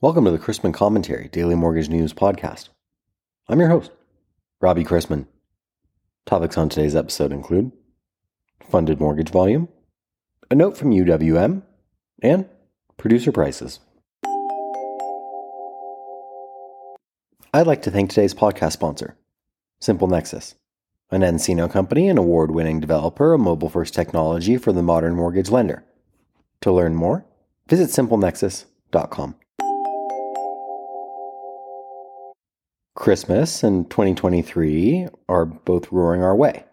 Welcome to the Chrisman Commentary Daily Mortgage News Podcast. I'm your host, Robbie Chrisman. Topics on today's episode include funded mortgage volume, a note from UWM, and producer prices. I'd like to thank today's podcast sponsor, Simple Nexus, an nCino company and award winning developer of mobile first technology for the modern mortgage lender. To learn more, visit simplenexus.com. Christmas and 2023 are both roaring our way.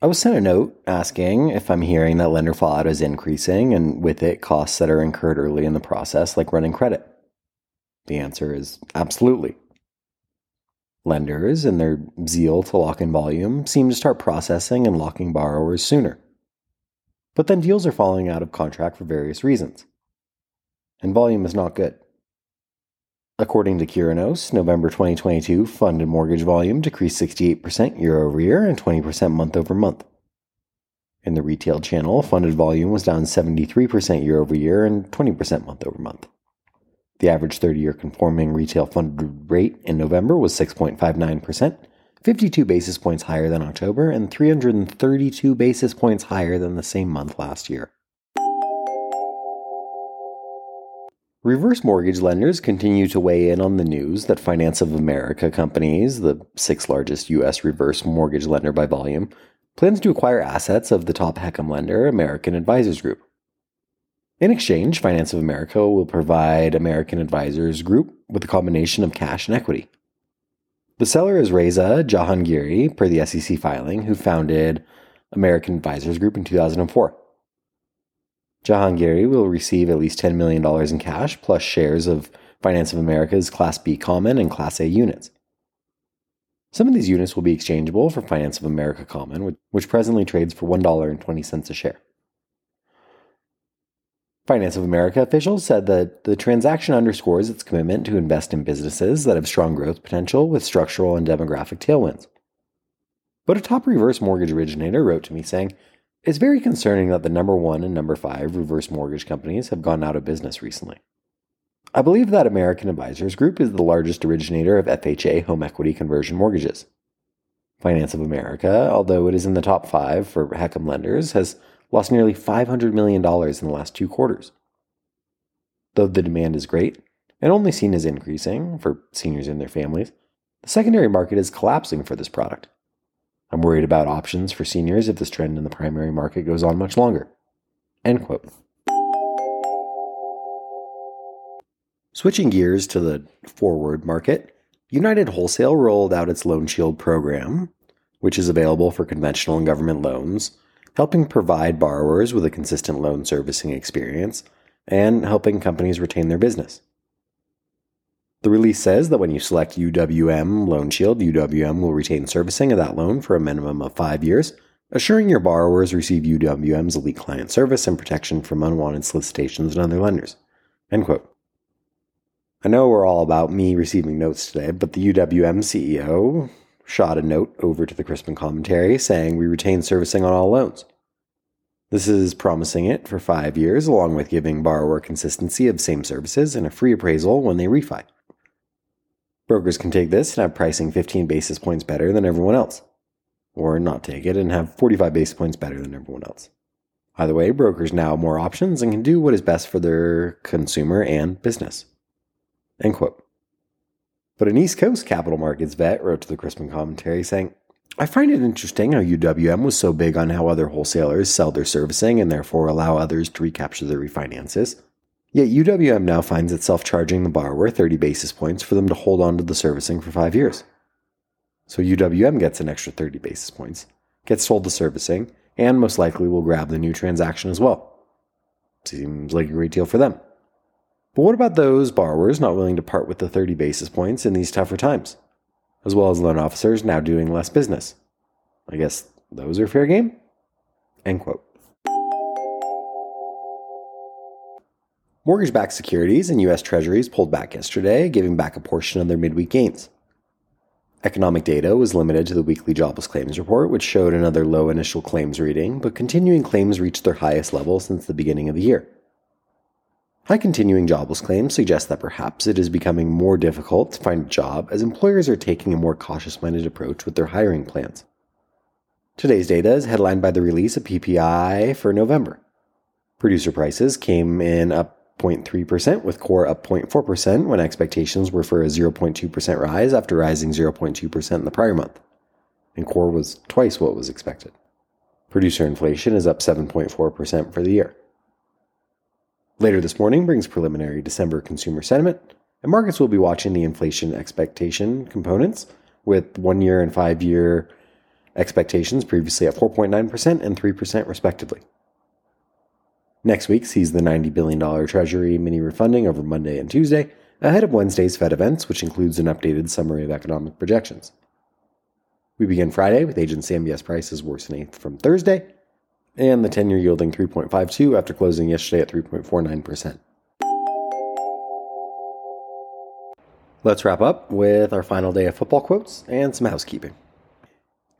I was sent a note asking if I'm hearing that lender fallout is increasing and with it costs that are incurred early in the process, like running credit. The answer is absolutely. Lenders, in their zeal to lock in volume, seem to start processing and locking borrowers sooner. But then deals are falling out of contract for various reasons. And volume is not good. According to Curinos, November 2022 funded mortgage volume decreased 68% year over year and 20% month over month. In the retail channel, funded volume was down 73% year over year and 20% month over month. The average 30 year conforming retail funded rate in November was 6.59%, 52 basis points higher than October and 332 basis points higher than the same month last year. Reverse mortgage lenders continue to weigh in on the news that Finance of America companies, the sixth largest U.S. reverse mortgage lender by volume, plans to acquire assets of the top HECM lender, American Advisors Group. In exchange, Finance of America will provide American Advisors Group with a combination of cash and equity. The seller is Reza Jahangiri, per the SEC filing, who founded American Advisors Group in 2004. Jahangiri will receive at least $10 million in cash plus shares of Finance of America's Class B Common and Class A units. Some of these units will be exchangeable for Finance of America Common, which presently trades for $1.20 a share. Finance of America officials said that the transaction underscores its commitment to invest in businesses that have strong growth potential with structural and demographic tailwinds. But a top reverse mortgage originator wrote to me saying, it's very concerning that the number one and number five reverse mortgage companies have gone out of business recently. I believe that American Advisors Group is the largest originator of FHA home equity conversion mortgages. Finance of America, although it is in the top five for HECM lenders, has lost nearly $500 million in the last two quarters. Though the demand is great and only seen as increasing for seniors and their families, the secondary market is collapsing for this product. I'm worried about options for seniors if this trend in the primary market goes on much longer. End quote. Switching gears to the forward market, United Wholesale rolled out its Loan Shield program, which is available for conventional and government loans, helping provide borrowers with a consistent loan servicing experience and helping companies retain their business. The release says that when you select UWM Loan Shield, UWM will retain servicing of that loan for a minimum of five years, assuring your borrowers receive UWM's elite client service and protection from unwanted solicitations and other lenders. End quote. I know we're all about me receiving notes today, but the UWM CEO shot a note over to the Chrisman commentary saying we retain servicing on all loans. This is promising it for five years, along with giving borrower consistency of same services and a free appraisal when they refi. Brokers can take this and have pricing 15 basis points better than everyone else, or not take it and have 45 basis points better than everyone else. Either way, brokers now have more options and can do what is best for their consumer and business. End quote. But an East Coast capital markets vet wrote to the Chrisman commentary saying, I find it interesting how UWM was so big on how other wholesalers sell their servicing and therefore allow others to recapture their refinances. Yet UWM now finds itself charging the borrower 30 basis points for them to hold on to the servicing for five years. So UWM gets an extra 30 basis points, gets sold the servicing, and most likely will grab the new transaction as well. Seems like a great deal for them. But what about those borrowers not willing to part with the 30 basis points in these tougher times? As well as loan officers now doing less business. I guess those are fair game? End quote. Mortgage backed securities and U.S. Treasuries pulled back yesterday, giving back a portion of their midweek gains. Economic data was limited to the weekly jobless claims report, which showed another low initial claims reading, but continuing claims reached their highest level since the beginning of the year. High continuing jobless claims suggest that perhaps it is becoming more difficult to find a job as employers are taking a more cautious minded approach with their hiring plans. Today's data is headlined by the release of PPI for November. Producer prices came in up 0.3%, with core up 0.4% when expectations were for a 0.2% rise after rising 0.2% in the prior month. And core was twice what was expected. Producer inflation is up 7.4% for the year. Later this morning brings preliminary December consumer sentiment, and markets will be watching the inflation expectation components with one year and five year expectations previously at 4.9% and 3% respectively. Next week sees the $90 billion Treasury mini refunding over Monday and Tuesday, ahead of Wednesday's Fed events, which includes an updated summary of economic projections. We begin Friday with agency MBS prices worsening from Thursday, and the 10 year yielding 3.52 after closing yesterday at 3.49%. Let's wrap up with our final day of football quotes and some housekeeping.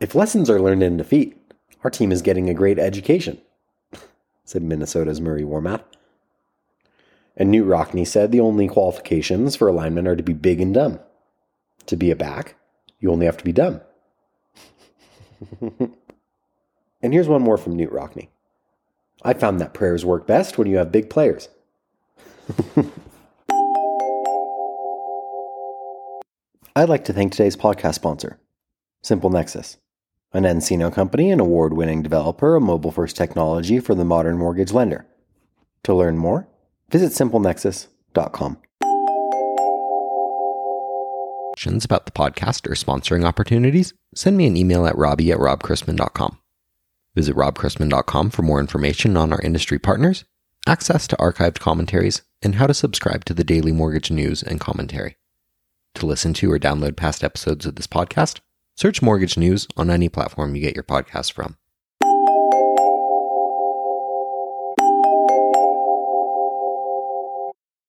If lessons are learned in defeat, our team is getting a great education, said Minnesota's Murray Warmath. And Knute Rockne said the only qualifications for alignment are to be big and dumb. To be a back, you only have to be dumb. And here's one more from Knute Rockne. I found that prayers work best when you have big players. I'd like to thank today's podcast sponsor, Simple Nexus, an nCino company an award winning developer of mobile first technology for the modern mortgage lender. To learn more, visit simplenexus.com. Questions about the podcast or sponsoring opportunities? Send me an email at robbie at robchrisman.com. Visit robchrisman.com for more information on our industry partners, access to archived commentaries, and how to subscribe to the daily mortgage news and commentary. To listen to or download past episodes of this podcast, search Mortgage News on any platform you get your podcast from.